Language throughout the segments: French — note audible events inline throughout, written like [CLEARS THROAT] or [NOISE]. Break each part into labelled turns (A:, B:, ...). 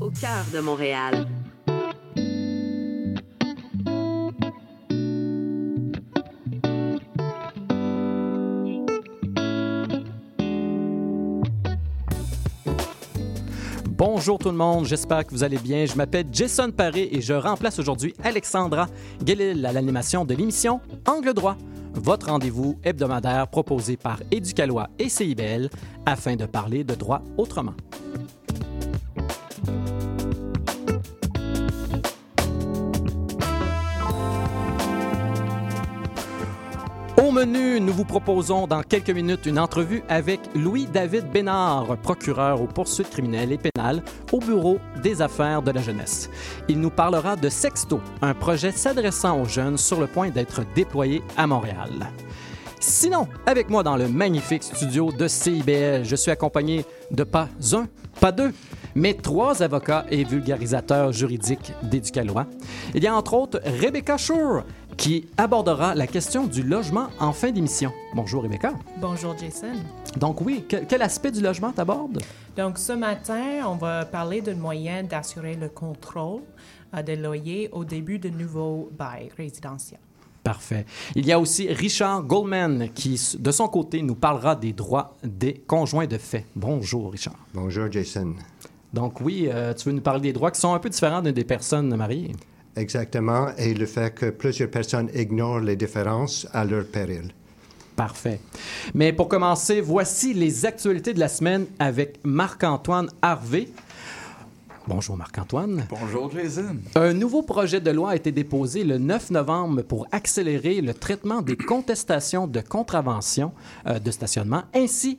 A: au cœur de Montréal.
B: Bonjour tout le monde, j'espère que vous allez bien. Je m'appelle Jason Paré et je remplace aujourd'hui Alexandra Guélil à l'animation de l'émission Angle droit, votre rendez-vous hebdomadaire proposé par Éducalois et CIBL afin de parler de droit autrement. Menu, nous vous proposons dans quelques minutes une entrevue avec Louis-David Bénard, procureur aux poursuites criminelles et pénales au Bureau des affaires de la jeunesse. Il nous parlera de Sexto, un projet s'adressant aux jeunes sur le point d'être déployé à Montréal. Sinon, avec moi dans le magnifique studio de CIBL, je suis accompagné de pas un, pas deux, mais trois avocats et vulgarisateurs juridiques d'Éducalois. Il y a entre autres Rebecca Schur, qui abordera la question du logement en fin d'émission. Bonjour Rebecca.
C: Bonjour Jason.
B: Donc oui, quel, quel aspect du logement t'abordes?
C: Donc ce matin, on va parler d'un moyen d'assurer le contrôle euh, des loyers au début de nouveaux bails résidentiels.
B: Parfait. Il y a aussi Richard Goldman qui, de son côté, nous parlera des droits des conjoints de fait. Bonjour Richard.
D: Bonjour Jason.
B: Donc oui, euh, tu veux nous parler des droits qui sont un peu différents des personnes mariées?
D: Exactement, et le fait que plusieurs personnes ignorent les différences à leur péril.
B: Parfait. Mais pour commencer, voici les actualités de la semaine avec Marc-Antoine Harvey. Bonjour Marc-Antoine.
E: Bonjour Jason.
B: Un nouveau projet de loi a été déposé le 9 novembre pour accélérer le traitement des contestations de contravention euh, de stationnement ainsi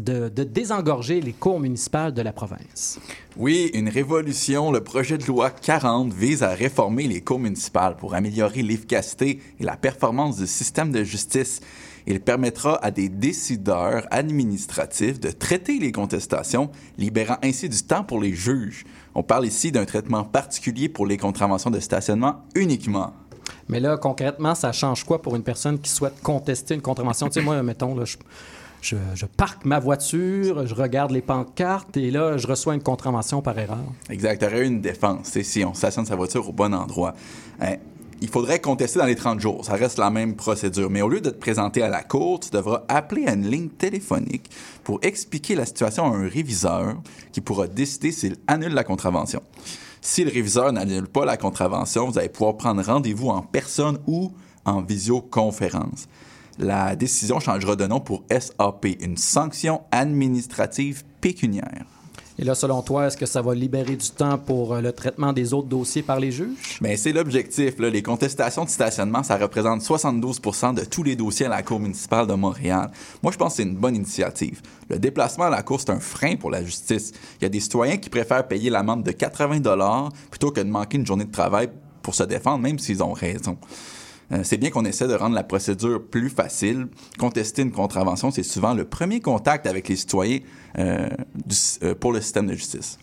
B: de, de, désengorger les cours municipales de la province.
E: Oui, une révolution. Le projet de loi 40 vise à réformer les cours municipales pour améliorer l'efficacité et la performance du système de justice. Il permettra à des décideurs administratifs de traiter les contestations, libérant ainsi du temps pour les juges. On parle ici d'un traitement particulier pour les contraventions de stationnement uniquement.
B: Mais là, concrètement, ça change quoi pour une personne qui souhaite contester une contravention? tu sais, moi, mettons, là, je, je, parque ma voiture, je regarde les pancartes et là, je reçois une contravention par erreur.
E: Exact. Tu aurais eu une défense si on stationne sa voiture au bon endroit. Hein, il faudrait contester dans les 30 jours. Ça reste la même procédure. Mais au lieu de te présenter à la cour, tu devras appeler à une ligne téléphonique pour expliquer la situation à un réviseur qui pourra décider s'il annule la contravention. Si le réviseur n'annule pas la contravention, vous allez pouvoir prendre rendez-vous en personne ou en visioconférence. La décision changera de nom pour SAP, une sanction administrative pécuniaire.
B: Et là, selon toi, est-ce que ça va libérer du temps pour euh, le traitement des autres dossiers par les juges?
E: Bien, c'est l'objectif. Les contestations de stationnement, ça représente 72% de tous les dossiers à la Cour municipale de Montréal. Moi, je pense que c'est une bonne initiative. Le déplacement à la Cour, c'est un frein pour la justice. Il y a des citoyens qui préfèrent payer l'amende de 80 plutôt que de manquer une journée de travail pour se défendre, même s'ils ont raison. Euh, c'est bien qu'on essaie de rendre la procédure plus facile. Contester une contravention, c'est souvent le premier contact avec les citoyens euh, du, euh, pour le système de justice.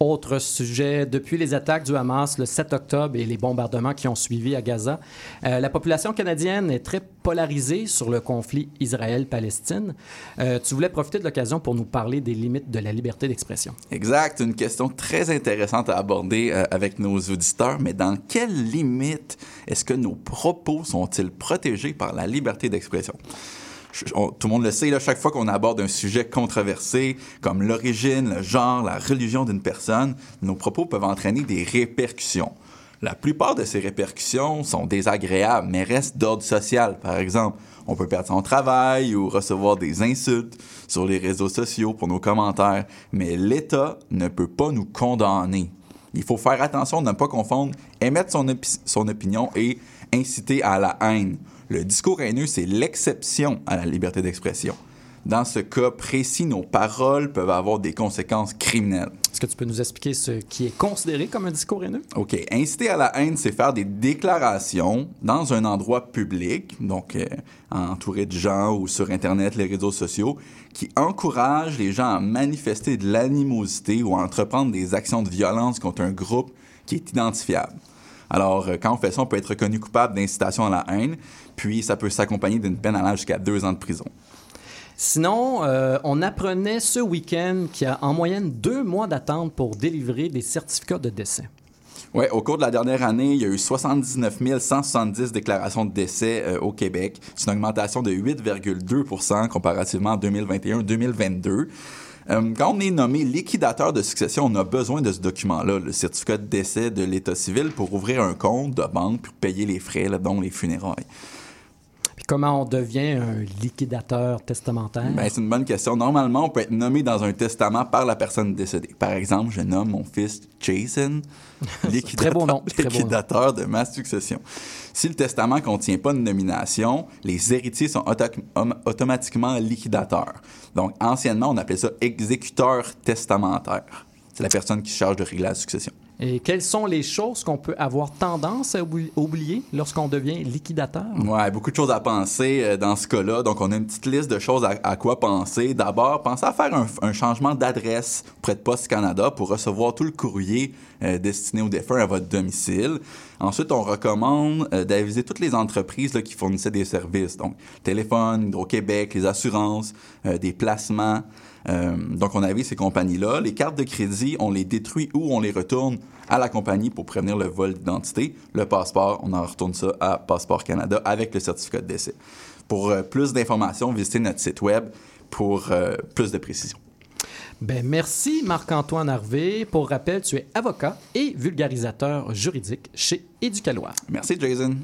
B: Autre sujet, depuis les attaques du Hamas le 7 octobre et les bombardements qui ont suivi à Gaza, la population canadienne est très polarisée sur le conflit Israël-Palestine. Tu voulais profiter de l'occasion pour nous parler des limites de la liberté d'expression.
E: Exact, une question très intéressante à aborder avec nos auditeurs, mais dans quelles limites est-ce que nos propos sont-ils protégés par la liberté d'expression? On, tout le monde le sait, là, chaque fois qu'on aborde un sujet controversé, comme l'origine, le genre, la religion d'une personne, nos propos peuvent entraîner des répercussions. La plupart de ces répercussions sont désagréables, mais restent d'ordre social. Par exemple, on peut perdre son travail ou recevoir des insultes sur les réseaux sociaux pour nos commentaires, mais l'État ne peut pas nous condamner. Il faut faire attention de ne pas confondre émettre son, son opinion et inciter à la haine. Le discours haineux, c'est l'exception à la liberté d'expression. Dans ce cas précis, nos paroles peuvent avoir des conséquences criminelles.
B: Est-ce que tu peux nous expliquer ce qui est considéré comme un discours haineux?
E: OK. Inciter à la haine, c'est faire des déclarations dans un endroit public, donc euh, entouré de gens ou sur Internet, les réseaux sociaux, qui encouragent les gens à manifester de l'animosité ou à entreprendre des actions de violence contre un groupe qui est identifiable. Alors, euh, quand on fait ça, on peut être reconnu coupable d'incitation à la haine, puis ça peut s'accompagner d'une peine allant jusqu'à deux ans de prison.
B: Sinon, euh, on apprenait ce week-end qu'il y a en moyenne deux mois d'attente pour délivrer des certificats de décès.
E: Oui, au cours de la dernière année, il y a eu 79 170 déclarations de décès euh, au Québec. C'est une augmentation de 8,2% comparativement à 2021-2022. Euh, quand on est nommé liquidateur de succession, on a besoin de ce document-là, le certificat de décès de l'État civil, pour ouvrir un compte de banque pour payer les frais, là, dont les funérailles.
B: Comment on devient un liquidateur testamentaire?
E: Ben, c'est une bonne question. Normalement, on peut être nommé dans un testament par la personne décédée. Par exemple, je nomme mon fils Jason [LAUGHS] liquidateur,
B: Très beau nom, très beau nom.
E: liquidateur de ma succession. Si le testament contient pas de nomination, les héritiers sont auto- automatiquement liquidateurs. Donc, anciennement, on appelait ça exécuteur testamentaire. C'est la personne qui se charge de régler la succession.
B: Et quelles sont les choses qu'on peut avoir tendance à oubli- oublier lorsqu'on devient liquidateur?
E: Ouais, beaucoup de choses à penser euh, dans ce cas-là. Donc, on a une petite liste de choses à, quoi penser. D'abord, pensez à faire un, changement d'adresse auprès de Poste Canada pour recevoir tout le courrier euh, destiné aux défunts à votre domicile. Ensuite, on recommande euh, d'aviser toutes les entreprises qui fournissaient des services. Donc, téléphone, Hydro-Québec, les assurances, euh, des placements. Euh, donc, on avise ces compagnies-là. Les cartes de crédit, on les détruit ou on les retourne à la compagnie pour prévenir le vol d'identité. Le passeport, on en retourne ça à Passeport Canada avec le certificat de décès. Pour plus d'informations, visitez notre site web pour plus de précision.
B: Ben, merci Marc-Antoine Harvé. Pour rappel, tu es avocat et vulgarisateur juridique chez Éducalois.
E: Merci, Jason.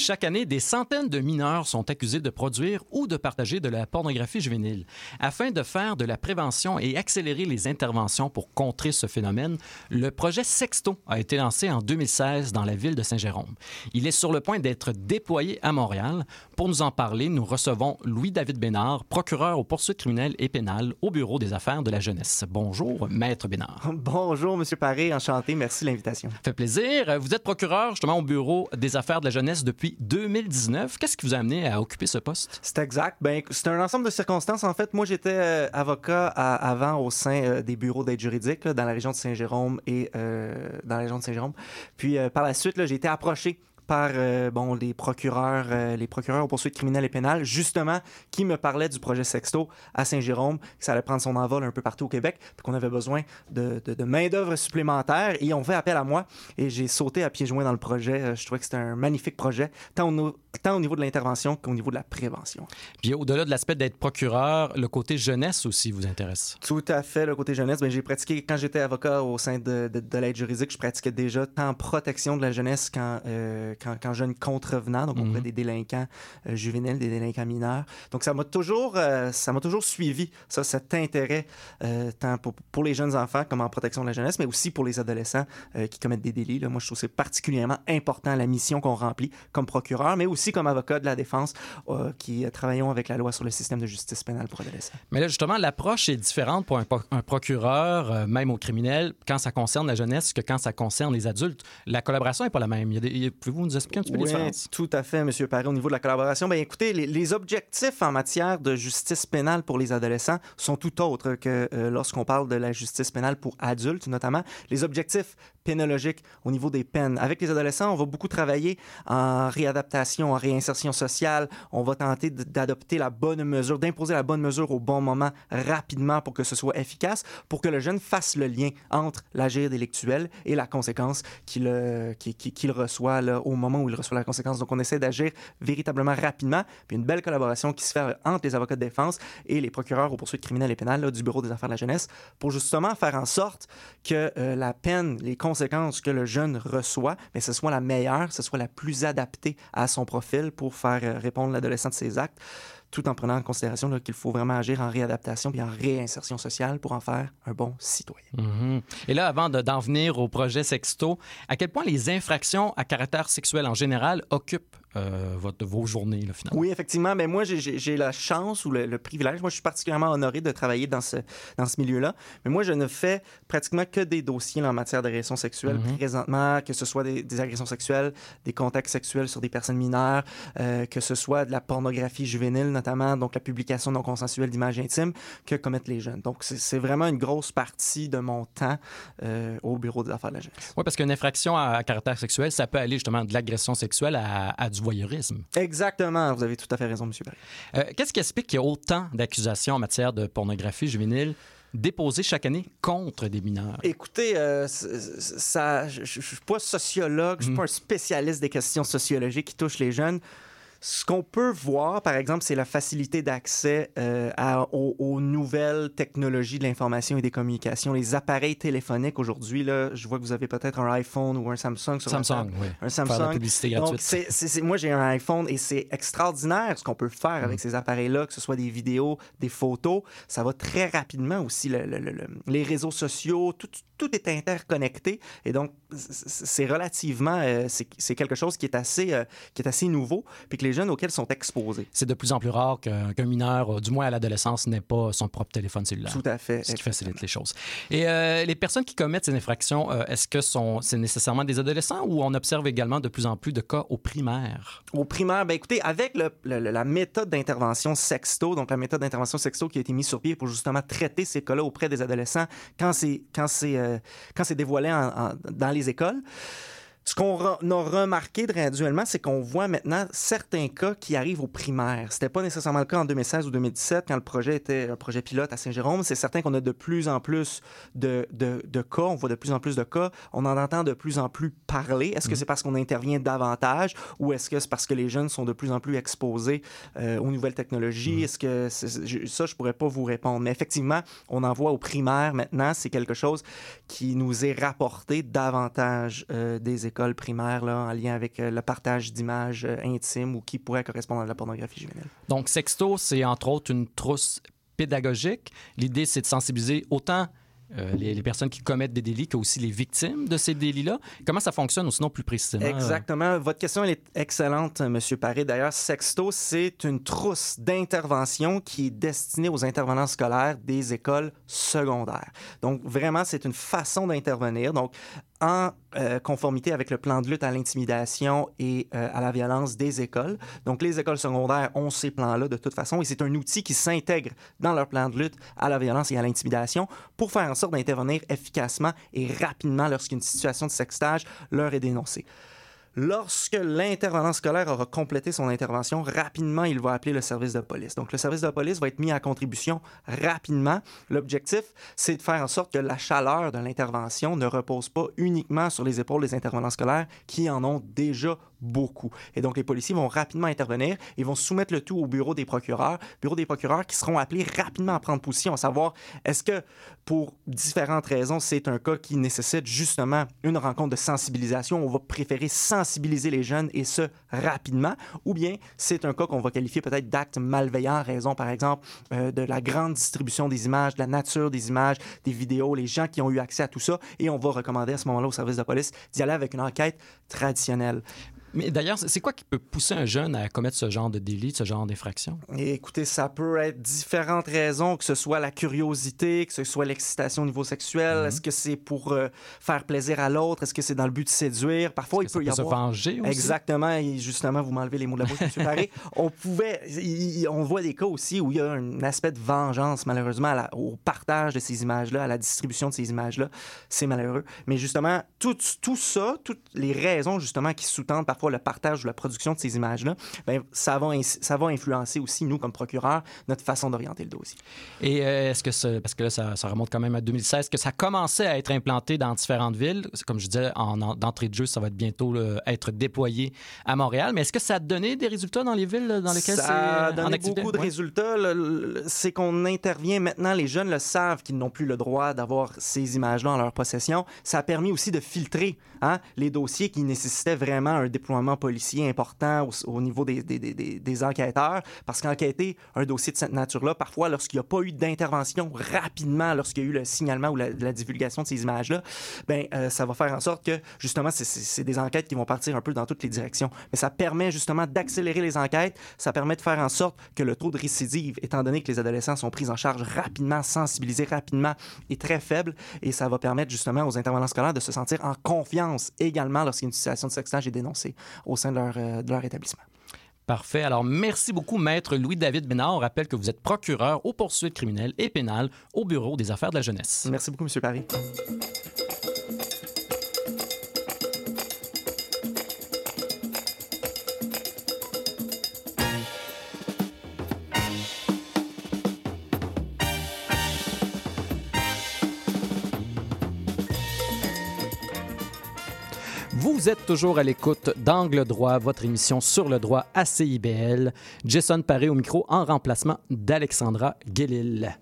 B: Chaque année, des centaines de mineurs sont accusés de produire ou de partager de la pornographie juvénile. Afin de faire de la prévention et accélérer les interventions pour contrer ce phénomène, le projet Sexto a été lancé en 2016 dans la ville de Saint-Jérôme. Il est sur le point d'être déployé à Montréal. Pour nous en parler, nous recevons Louis-David Bénard, procureur aux poursuites criminelles et pénales au Bureau des affaires de la jeunesse. Bonjour, Maître Bénard. [LAUGHS]
F: Bonjour, Monsieur Paré, enchanté, merci de l'invitation.
B: Fait plaisir. Vous êtes procureur justement au Bureau des affaires de la jeunesse depuis 2019. Qu'est-ce qui vous a amené à occuper ce poste?
F: C'est exact. Ben, c'est un ensemble de circonstances. En fait, moi, j'étais euh, avocat avant au sein euh, des bureaux d'aide juridique dans la région de Saint-Jérôme et euh, dans la région de Saint-Jérôme. Puis, par la suite, j'ai été approché par euh, bon, les procureurs, euh, les procureurs aux poursuites criminelles et pénales, justement, qui me parlaient du projet Sexto à Saint-Jérôme, que ça allait prendre son envol un peu partout au Québec, puis qu'on avait besoin de, de, de main-d'œuvre supplémentaire. Et ont fait appel à moi et j'ai sauté à pieds joints dans le projet. Euh, Je trouvais que c'était un magnifique projet, tant au, tant au niveau de l'intervention qu'au niveau de la prévention.
B: Puis au-delà de l'aspect d'être procureur, le côté jeunesse aussi vous intéresse?
F: Tout à fait, le côté jeunesse. Ben, j'ai pratiqué, quand j'étais avocat au sein de, de, de l'aide juridique, je pratiquais déjà tant en protection de la jeunesse qu'en euh, qu'en- qu'en jeune contrevenant, donc auprès
B: Mhm.
F: des délinquants euh, juvéniles, des délinquants mineurs. Donc ça m'a toujours, euh, ça m'a toujours suivi, ça, cet intérêt, euh, tant pour, pour les jeunes enfants comme en protection de la jeunesse, mais aussi pour les adolescents qui commettent des délits. Là. Moi, je trouve que c'est particulièrement important la mission qu'on remplit comme procureur, mais aussi comme avocat de la défense qui travaillons avec la loi sur le système de justice pénale pour adolescents.
B: Mais là, justement, l'approche est différente pour un, procureur, même au criminel, quand ça concerne la jeunesse, que quand ça concerne les adultes. La collaboration n'est pas la même. Pouvez-vous nous expliquer un petit peu
F: Oui,
B: les différences?
F: tout à fait, M. Paré. Au niveau de la collaboration, ben, écoutez, les, les objectifs en matière de justice pénale pour les adolescents sont tout autres que euh, lorsqu'on parle de la justice pénale pour adultes, notamment. Les objectifs pénologiques au niveau des peines. Avec les adolescents, on va beaucoup travailler en réadaptation, en réinsertion sociale. On va tenter d'adopter la bonne mesure, d'imposer la bonne mesure au bon moment, rapidement, pour que ce soit efficace, pour que le jeune fasse le lien entre l'agir délictuel et la conséquence qu'il euh, qu'il reçoit là, au moment où il reçoit la conséquence. Donc, on essaie d'agir véritablement rapidement, puis une belle collaboration qui se fait entre les avocats de défense et les procureurs aux poursuites criminelles et pénales du Bureau des affaires de la jeunesse pour justement faire en sorte que euh, la peine, les conséquences que le jeune reçoit, mais ce soit la meilleure, ce soit la plus adaptée à son profil pour faire euh, répondre l'adolescent de ses actes, tout en prenant en considération qu'il faut vraiment agir en réadaptation puis en réinsertion sociale pour en faire un bon citoyen.
B: Mhm. Et là, avant de- d'en venir au projet Sexto, à quel point les infractions à caractère sexuel en général occupent euh, votre, vos journées, là, finalement?
F: Oui, effectivement. Mais moi, j'ai- la chance ou le, le privilège. Moi, je suis particulièrement honoré de travailler dans ce, dans ce milieu-là. Mais moi, je ne fais pratiquement que des dossiers en matière d'agression sexuelle
B: Mhm.
F: présentement, que ce soit des, des agressions sexuelles, des contacts sexuels sur des personnes mineures, euh, que ce soit de la pornographie juvénile, notamment, donc la publication non consensuelle d'images intimes que commettent les jeunes. Donc, c'est vraiment une grosse partie de mon temps euh, au Bureau des affaires de la jeunesse.
B: Oui, parce qu'une infraction à, à caractère sexuel, ça peut aller justement de l'agression sexuelle à, à du voyeurisme.
F: Exactement. Vous avez tout à fait raison, M. Barry.
B: Euh, Qu'est-ce qui explique qu'il y a autant d'accusations en matière de pornographie juvénile déposées chaque année contre des mineurs?
F: Écoutez, euh, ça, je ne suis pas sociologue, je suis
B: Mhm.
F: pas un spécialiste des questions sociologiques qui touchent les jeunes. Ce qu'on peut voir, par exemple, c'est la facilité d'accès euh, aux, aux nouvelles technologies de l'information et des communications. Les appareils téléphoniques aujourd'hui, là, je vois que vous avez peut-être un iPhone ou un Samsung sur
B: Samsung, oui.
F: Un
B: Faire de la
F: Samsung.
B: publicité
F: Donc,
B: gratuite.
F: c'est- moi, j'ai un iPhone et c'est extraordinaire ce qu'on peut faire
B: Mm.
F: avec ces appareils-là, que ce soit des vidéos, des photos. Ça va très rapidement aussi. le- le- le- le- les réseaux sociaux, tout, tout est interconnecté. Et donc, c'est relativement... euh, c'est, c'est quelque chose qui est, assez, euh, qui est assez nouveau, puis que les jeunes auxquels sont exposés.
B: C'est de plus en plus rare qu'un mineur, euh, du moins à l'adolescence, n'ait pas son propre téléphone cellulaire.
F: Tout à fait.
B: Ce qui facilite les choses. Et euh, les personnes qui commettent ces infractions, euh, est-ce que c'est nécessairement des adolescents ou on observe également de plus en plus de cas au primaire?
F: Au primaire, ben écoutez, avec le- le- le- la méthode d'intervention sexto, donc la méthode d'intervention sexto qui a été mise sur pied pour justement traiter ces cas-là auprès des adolescents quand c'est quand c'est euh, quand c'est dévoilé en- en- dans les écoles. Ce qu'on a remarqué graduellement, c'est qu'on voit maintenant certains cas qui arrivent au primaire. C'était pas nécessairement le cas en 2016 ou 2017 quand le projet était un projet pilote à Saint-Jérôme. C'est certain qu'on a de plus en plus de, de- de cas, on voit de plus en plus de cas, on en entend de plus en plus parler. Est-ce que c'est parce qu'on intervient davantage ou est-ce que c'est parce que les jeunes sont de plus en plus exposés euh, aux nouvelles technologies? Est-ce que je- ça, je pourrais pas vous répondre. Mais effectivement, on en voit au primaire maintenant. C'est quelque chose qui nous est rapporté davantage euh, des écoles primaires là, en lien avec euh, le partage d'images euh, intimes ou qui pourraient correspondre à la pornographie juvénile.
B: Donc, Sexto, c'est entre autres une trousse pédagogique. L'idée, c'est de sensibiliser autant euh, les, les personnes qui commettent des délits que aussi les victimes de ces délits-là. Comment ça fonctionne, ou sinon plus précisément? euh,
F: Exactement. Votre question elle est excellente, Monsieur Paré. D'ailleurs, Sexto, c'est une trousse d'intervention qui est destinée aux intervenants scolaires des écoles secondaires. Donc, vraiment, c'est une façon d'intervenir. Donc, en euh, conformité avec le plan de lutte à l'intimidation et euh, à la violence des écoles. Donc, les écoles secondaires ont ces plans-là de toute façon et c'est un outil qui s'intègre dans leur plan de lutte à la violence et à l'intimidation pour faire en sorte d'intervenir efficacement et rapidement lorsqu'une situation de sextage leur est dénoncée. Lorsque l'intervenant scolaire aura complété son intervention, rapidement, il va appeler le service de police. Donc, le service de police va être mis à contribution rapidement. L'objectif, c'est de faire en sorte que la chaleur de l'intervention ne repose pas uniquement sur les épaules des intervenants scolaires qui en ont déjà beaucoup. Et donc, les policiers vont rapidement intervenir. Et vont soumettre le tout au bureau des procureurs, bureau des procureurs qui seront appelés rapidement à prendre position, à savoir est-ce que pour différentes raisons, c'est un cas qui nécessite justement une rencontre de sensibilisation, on va préférer sensibiliser les jeunes et ce rapidement, ou bien c'est un cas qu'on va qualifier peut-être d'acte malveillant raison, par exemple, euh, de la grande distribution des images, de la nature des images, des vidéos, les gens qui ont eu accès à tout ça, et on va recommander à ce moment-là au service de police d'y aller avec une enquête traditionnelle.
B: Mais d'ailleurs, c'est quoi qui peut pousser un jeune à commettre ce genre de délit, ce genre d'infraction?
F: Écoutez, ça peut être différentes raisons, que ce soit la curiosité, que ce soit l'excitation au niveau sexuel.
B: Mhm.
F: Est-ce que c'est pour euh, faire plaisir à l'autre? Est-ce que c'est dans le but de séduire? Parfois, il
B: Ça
F: peut y
B: peut se
F: avoir...
B: venger aussi?
F: Exactement. Et justement, vous m'enlevez les mots de la bouche, M. Paré. [LAUGHS] on pouvait, on voit des cas aussi où il y a un aspect de vengeance, malheureusement, la- au partage de ces images-là, à la distribution de ces images-là. C'est malheureux. Mais justement, tout, tout ça, toutes les raisons, justement, qui sous-tendent le partage ou la production de ces images-là, ben, ça, va, ça va influencer aussi, nous, comme procureurs, notre façon d'orienter le dossier.
B: Et euh, est-ce que ça, parce que là, ça, ça remonte quand même à 2016, que ça commençait à être implanté dans différentes villes? Comme je disais, en, en- d'entrée de jeu, ça va être bientôt là, être déployé à Montréal. Mais est-ce que ça a donné des résultats dans les villes dans lesquelles c'est
F: ça a
B: euh, en
F: donné
B: activité?
F: beaucoup de
B: Ouais.
F: résultats. C'est qu'on intervient maintenant, les jeunes le savent qu'ils n'ont plus le droit d'avoir ces images-là en leur possession. Ça a permis aussi de filtrer hein, les dossiers qui nécessitaient vraiment un déploiement policier important au, au niveau des, des- enquêteurs. Parce qu'enquêter un dossier de cette nature-là, parfois, lorsqu'il n'y a pas eu d'intervention rapidement, lorsqu'il y a eu le signalement ou la, divulgation de ces images-là, ben, euh, ça va faire en sorte que, justement, c'est des enquêtes qui vont partir un peu dans toutes les directions. Mais ça permet justement d'accélérer les enquêtes. Ça permet de faire en sorte que le taux de récidive, étant donné que les adolescents sont pris en charge rapidement, sensibilisés rapidement, est très faible. Et ça va permettre justement aux intervenants scolaires de se sentir en confiance également lorsqu'une situation de sextage est dénoncée au sein de leur, euh, de leur établissement.
B: Parfait. Alors, merci beaucoup, Maître Louis-David Bénard. On rappelle que vous êtes procureur aux poursuites criminelles et pénales au Bureau des affaires de la jeunesse.
F: Merci beaucoup, M. Paris.
B: Vous êtes toujours à l'écoute d'Angle droit, votre émission sur le droit à CIBL. Jason Paré au micro en remplacement d'Alexandra Guélil.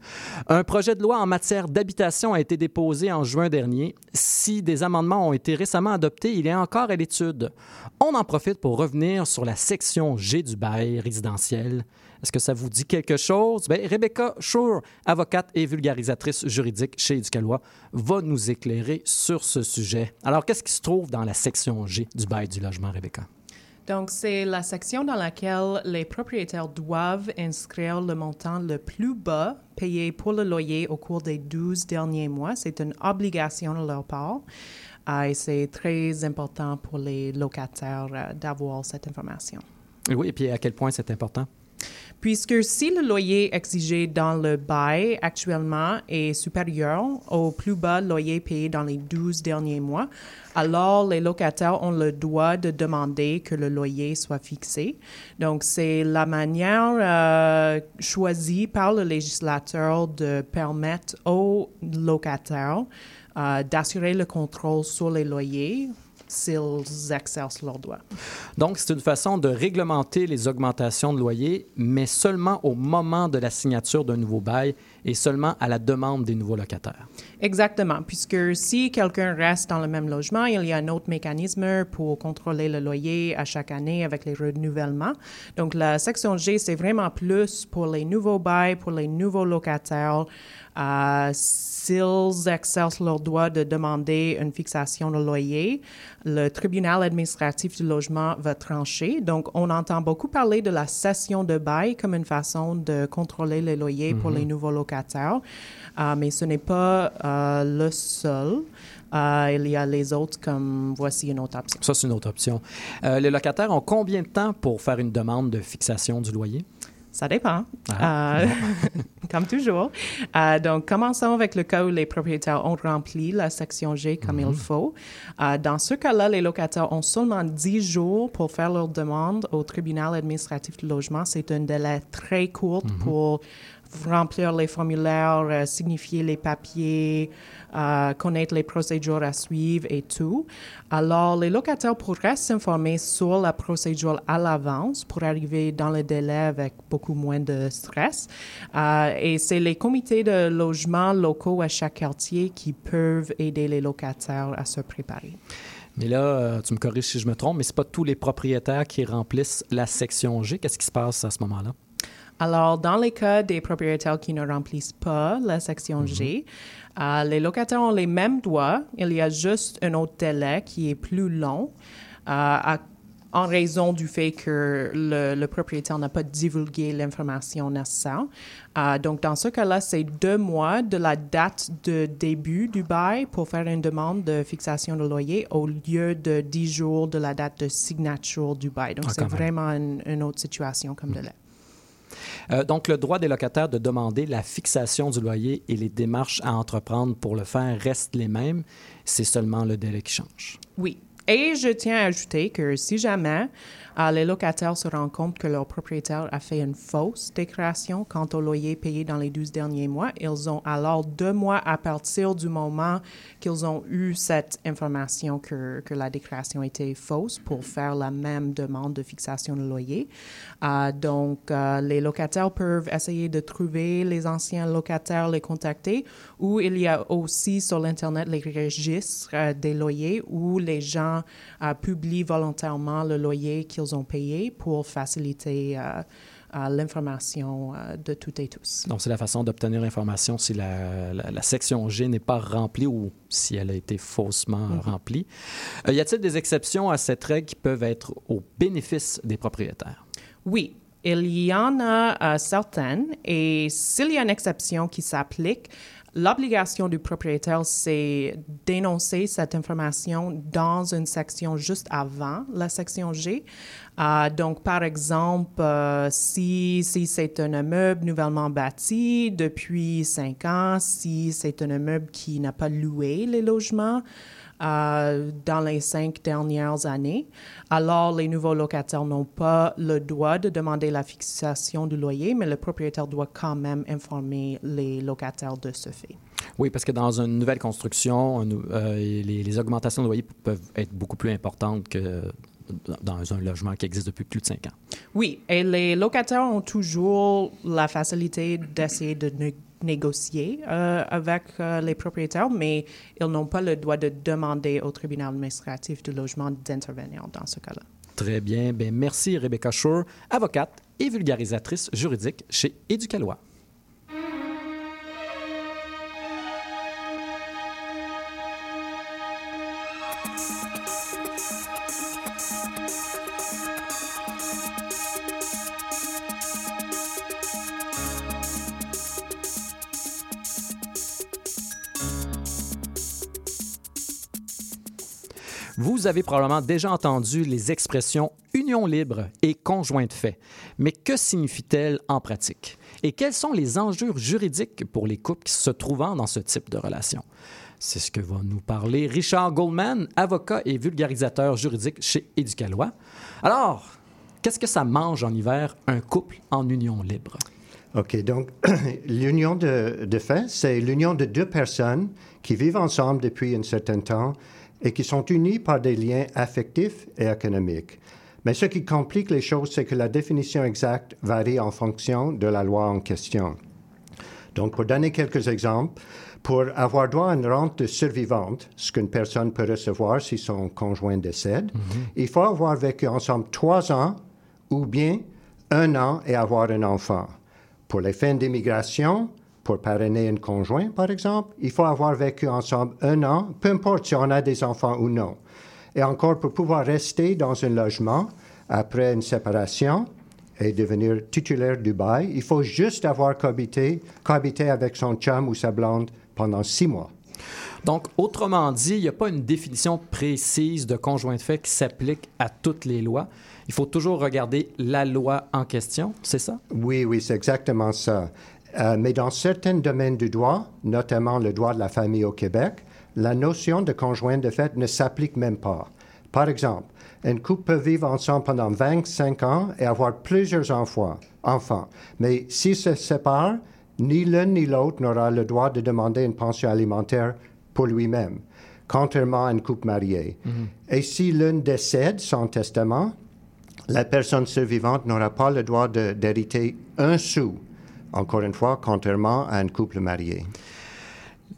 B: Un projet de loi en matière d'habitation a été déposé en juin dernier. Si des amendements ont été récemment adoptés, il est encore à l'étude. On en profite pour revenir sur la section G du bail résidentiel. Est-ce que ça vous dit quelque chose? Bien, Rebecca Schur, avocate et vulgarisatrice juridique chez Éducalois, va nous éclairer sur ce sujet. Alors, qu'est-ce qui se trouve dans la section G du bail du logement, Rebecca?
C: Donc, c'est la section dans laquelle les propriétaires doivent inscrire le montant le plus bas payé pour le loyer au cours des 12 derniers mois. C'est une obligation de leur part. Ah, et c'est très important pour les locataires euh, d'avoir cette information.
B: Oui, et puis à quel point c'est important?
C: Puisque si le loyer exigé dans le bail actuellement est supérieur au plus bas loyer payé dans les 12 derniers mois, alors les locataires ont le droit de demander que le loyer soit fixé. Donc, c'est la manière euh, choisie par le législateur de permettre aux locataires euh, d'assurer le contrôle sur les loyers s'ils exercent leurs droits.
B: Donc, c'est une façon de réglementer les augmentations de loyer, mais seulement au moment de la signature d'un nouveau bail et seulement à la demande des nouveaux locataires.
C: Exactement, puisque si quelqu'un reste dans le même logement, il y a un autre mécanisme pour contrôler le loyer à chaque année avec les renouvellements. Donc, la section G, c'est vraiment plus pour les nouveaux bails, pour les nouveaux locataires. Euh, S'ils exercent leur droit de demander une fixation de loyer, le tribunal administratif du logement va trancher. Donc, on entend beaucoup parler de la cession de bail comme une façon de contrôler les loyers pour les nouveaux locataires, Euh, mais ce n'est pas euh, le seul. Euh, il y a les autres comme voici une autre option.
B: Ça, c'est une autre option. Euh, les locataires ont combien de temps pour faire une demande de fixation du loyer?
C: Ça dépend.
B: Ah,
C: Euh, [LAUGHS] comme toujours. Donc, commençons avec le cas où les propriétaires ont rempli la section G comme il faut. Euh, dans ce cas-là, les locataires ont seulement 10 jours pour faire leur demande au tribunal administratif du logement. C'est un délai très court pour remplir les formulaires, euh, signifier les papiers, euh, connaître les procédures à suivre et tout. Alors, les locataires pourraient s'informer sur la procédure à l'avance pour arriver dans le délai avec beaucoup moins de stress. Euh, et c'est les comités de logement locaux à chaque quartier qui peuvent aider les locataires à se préparer.
B: Mais là, tu me corriges si je me trompe, mais ce pas tous les propriétaires qui remplissent la section G. Qu'est-ce qui se passe à ce moment-là?
C: Alors, dans les cas des propriétaires qui ne remplissent pas la section G, euh, les locataires ont les mêmes droits. Il y a juste un autre délai qui est plus long. Euh, à en raison du fait que le, le propriétaire n'a pas divulgué l'information nécessaire. Euh, donc, dans ce cas-là, c'est deux mois de la date de début du bail pour faire une demande de fixation de loyer au lieu de dix jours de la date de signature du bail. Donc,
B: Ah,
C: c'est vraiment une, une autre situation comme de là.
B: Euh, donc, le droit des locataires de demander la fixation du loyer et les démarches à entreprendre pour le faire restent les mêmes. C'est seulement le délai qui change.
C: Oui. Et je tiens à ajouter que si jamais euh, les locataires se rendent compte que leur propriétaire a fait une fausse déclaration quant au loyer payé dans les 12 derniers mois, ils ont alors deux mois à partir du moment qu'ils ont eu cette information que, que la déclaration était fausse pour faire la même demande de fixation de loyer. Euh, donc, euh, les locataires peuvent essayer de trouver les anciens locataires, les contacter, ou il y a aussi sur l'Internet les registres euh, des loyers où les gens euh, publient volontairement le loyer qu'ils ont payé pour faciliter euh, euh, l'information de toutes et tous.
B: Donc, c'est la façon d'obtenir l'information si la, la- la section G n'est pas remplie ou si elle a été faussement remplie. Euh, y a-t-il des exceptions à cette règle qui peuvent être au bénéfice des propriétaires?
C: Oui, il y en a euh, certaines et s'il y a une exception qui s'applique, l'obligation du propriétaire, c'est d'énoncer cette information dans une section juste avant la section G. Euh, donc, par exemple, euh, si, si c'est un immeuble nouvellement bâti depuis cinq ans, si c'est un immeuble qui n'a pas loué les logements, euh, dans les cinq dernières années, alors les nouveaux locataires n'ont pas le droit de demander la fixation du loyer, mais le propriétaire doit quand même informer les locataires de ce fait.
B: Oui, parce que dans une nouvelle construction, un euh, les, les augmentations de loyer peuvent être beaucoup plus importantes que dans un logement qui existe depuis plus de cinq ans.
C: Oui, et les locataires ont toujours la facilité d'essayer de négocier euh, avec euh, les propriétaires, mais ils n'ont pas le droit de demander au tribunal administratif du logement d'intervenir dans ce cas-là.
B: Très bien. Ben, merci, Rebecca Shore, avocate et vulgarisatrice juridique chez Éducalois. Vous avez probablement déjà entendu les expressions union libre et conjoint de fait. Mais que signifie-t-elle en pratique? Et quels sont les enjeux juridiques pour les couples se trouvant dans ce type de relation? C'est ce que va nous parler Richard Goldman, avocat et vulgarisateur juridique chez Éducalois. Alors, qu'est-ce que ça mange en hiver un couple en union libre?
D: OK, donc [CLEARS THROAT] l'union de, de fait, c'est l'union de deux personnes qui vivent ensemble depuis un certain temps et qui sont unies par des liens affectifs et économiques. Mais ce qui complique les choses, c'est que la définition exacte varie en fonction de la loi en question. Donc, pour donner quelques exemples, pour avoir droit à une rente de survivante, ce qu'une personne peut recevoir si son conjoint décède, il faut avoir vécu ensemble trois ans ou bien un an et avoir un enfant. Pour les fins d'immigration, pour parrainer un conjoint, par exemple, il faut avoir vécu ensemble un an, peu importe si on a des enfants ou non. Et encore, pour pouvoir rester dans un logement après une séparation et devenir titulaire du bail, il faut juste avoir cohabité, cohabité avec son chum ou sa blonde pendant six mois.
B: Donc, autrement dit, il n'y a pas une définition précise de conjoint de fait qui s'applique à toutes les lois. Il faut toujours regarder la loi en question, c'est ça?
D: Oui, oui, c'est exactement ça. Euh, mais dans certains domaines du droit, notamment le droit de la famille au Québec, la notion de conjoint de fait ne s'applique même pas. Par exemple, un couple peut vivre ensemble pendant 25 ans et avoir plusieurs enfants, enfants. mais s'ils se séparent, ni l'un ni l'autre n'aura le droit de demander une pension alimentaire pour lui-même, contrairement à un couple marié. Et si l'un décède sans testament, la personne survivante n'aura pas le droit d'hériter un sou, encore une fois, contrairement à un couple marié.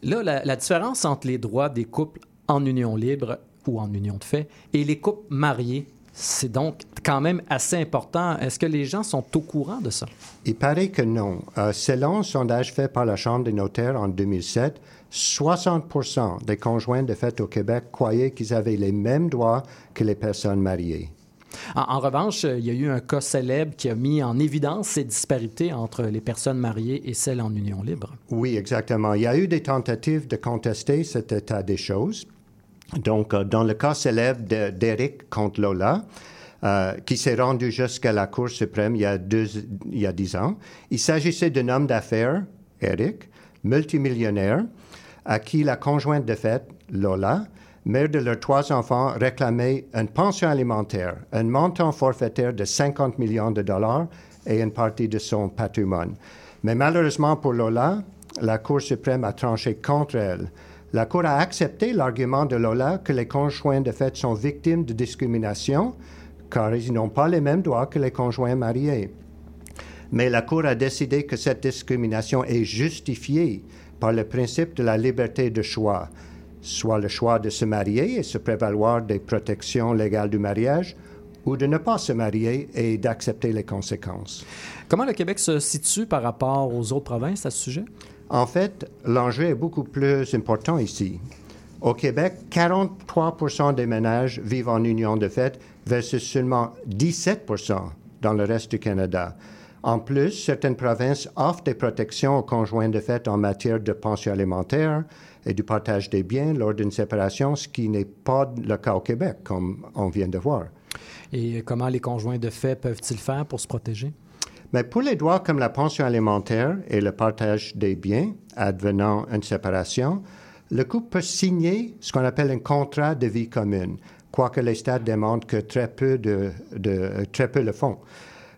B: Là, la, la différence entre les droits des couples en union libre ou en union de fait et les couples mariés, c'est donc quand même assez important. Est-ce que les gens sont au courant de ça?
D: Il paraît que non. Euh, selon un sondage fait par la Chambre des notaires en 2007, 60 des conjoints de fait au Québec croyaient qu'ils avaient les mêmes droits que les personnes mariées.
B: En, revanche, euh, il y a eu un cas célèbre qui a mis en évidence ces disparités entre les personnes mariées et celles en union libre.
D: Oui, exactement. Il y a eu des tentatives de contester cet état des choses. Donc, euh, dans le cas célèbre de- d'Eric contre Lola, euh, qui s'est rendu jusqu'à la Cour suprême il y a, deux, il y a dix ans, il s'agissait d'un homme d'affaires, Eric, multimillionnaire, à qui la conjointe de fait, Lola, mère de leurs trois enfants, réclamait une pension alimentaire, un montant forfaitaire de 50 millions de dollars et une partie de son patrimoine. Mais malheureusement pour Lola, la Cour suprême a tranché contre elle. La Cour a accepté l'argument de Lola que les conjoints de fait sont victimes de discrimination car ils n'ont pas les mêmes droits que les conjoints mariés. Mais la Cour a décidé que cette discrimination est justifiée par le principe de la liberté de choix, soit le choix de se marier et se prévaloir des protections légales du mariage, ou de ne pas se marier et d'accepter les conséquences.
B: Comment le Québec se situe par rapport aux autres provinces à ce sujet?
D: En fait, l'enjeu est beaucoup plus important ici. Au Québec, 43 des ménages vivent en union de fait versus seulement 17 dans le reste du Canada. En plus, certaines provinces offrent des protections aux conjoints de fait en matière de pension alimentaire et du partage des biens lors d'une séparation, ce qui n'est pas le cas au Québec, comme on vient de voir.
B: Et comment les conjoints de fait peuvent-ils faire pour se protéger?
D: Mais pour les droits comme la pension alimentaire et le partage des biens advenant une séparation, le couple peut signer ce qu'on appelle un contrat de vie commune, quoique les États demandent que très peu, de, de- très peu le font.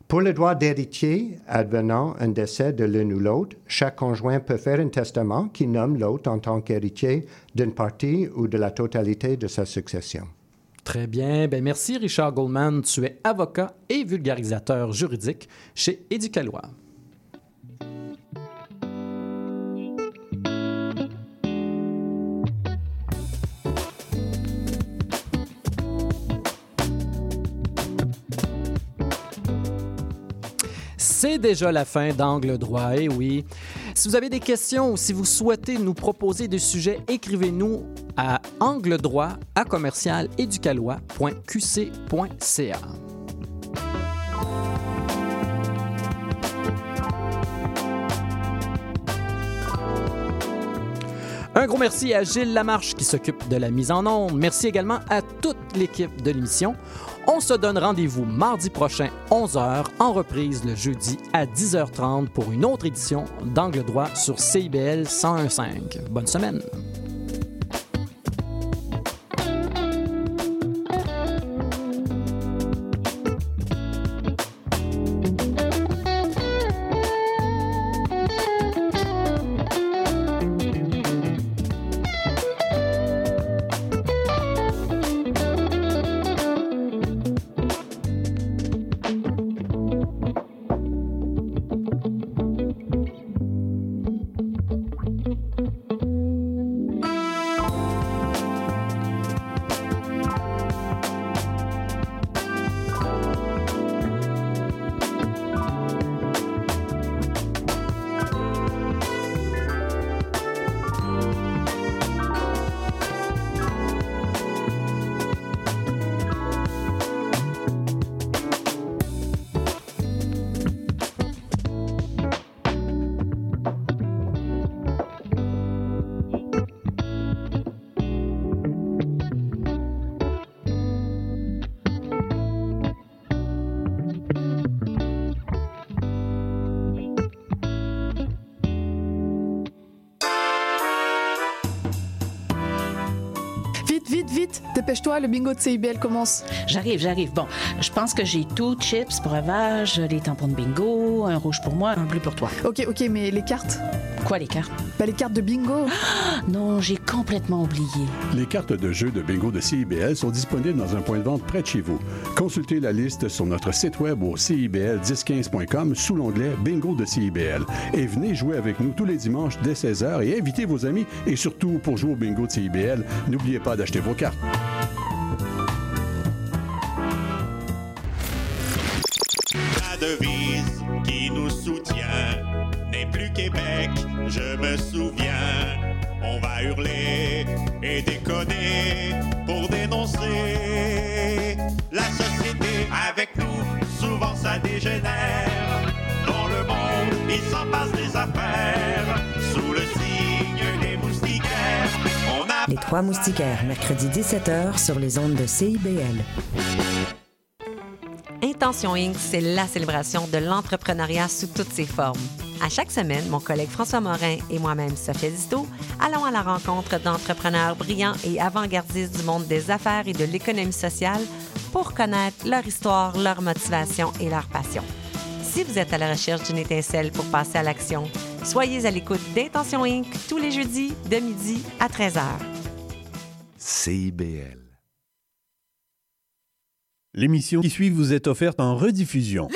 D: Pour le droit d'héritier advenant un décès de l'un ou l'autre, chaque conjoint peut faire un testament qui nomme l'autre en tant qu'héritier d'une partie ou de la totalité de sa succession.
B: Très bien. Ben merci, Richard Goldman. Tu es avocat et vulgarisateur juridique chez Éducalois. C'est déjà la fin d'Angle droit, et oui. Si vous avez des questions ou si vous souhaitez nous proposer des sujets, écrivez-nous à angle droit à commercial. Un gros merci à Gilles Lamarche qui s'occupe de la mise en onde. Merci également à toute l'équipe de l'émission. On se donne rendez-vous mardi prochain 11h en reprise le jeudi à 10h30 pour une autre édition d'Angle droit sur CIBL 1015. Bonne semaine.
G: Vite, vite, dépêche-toi, le bingo de CIBL commence.
H: J'arrive, j'arrive. Bon, je pense que j'ai tout, chips, breuvage, les tampons de bingo, un rouge pour moi, un bleu pour toi.
G: Ok, ok, mais les cartes?
H: Quoi, les cartes?
G: Bah, les cartes de bingo.
H: Ah, non, j'ai complètement oublié.
I: Les cartes de jeu de bingo de CIBL sont disponibles dans un point de vente près de chez vous. Consultez la liste sur notre site web au cibl1015.com sous l'onglet Bingo de CIBL. Et venez jouer avec nous tous les dimanches dès 16h et invitez vos amis. Et surtout, pour jouer au bingo de CIBL, n'oubliez pas d'acheter vos cartes.
J: Je me souviens. On va hurler et déconner pour dénoncer la société. Avec nous, souvent ça dégénère. Dans le monde, il s'en passe des affaires. Sous le signe des moustiquaires, on a
K: Les Trois Moustiquaires, mercredi 17h sur les ondes de CIBL.
L: Intention Inc., c'est la célébration de l'entrepreneuriat sous toutes ses formes. À chaque semaine, mon collègue François Morin et moi-même, Sophia Disto, allons à la rencontre d'entrepreneurs brillants et avant-gardistes du monde des affaires et de l'économie sociale pour connaître leur histoire, leur motivation et leur passion. Si vous êtes à la recherche d'une étincelle pour passer à l'action, soyez à l'écoute d'Intention Inc. tous les jeudis de midi à 13h.
M: CIBL. L'émission qui suit vous est offerte en rediffusion.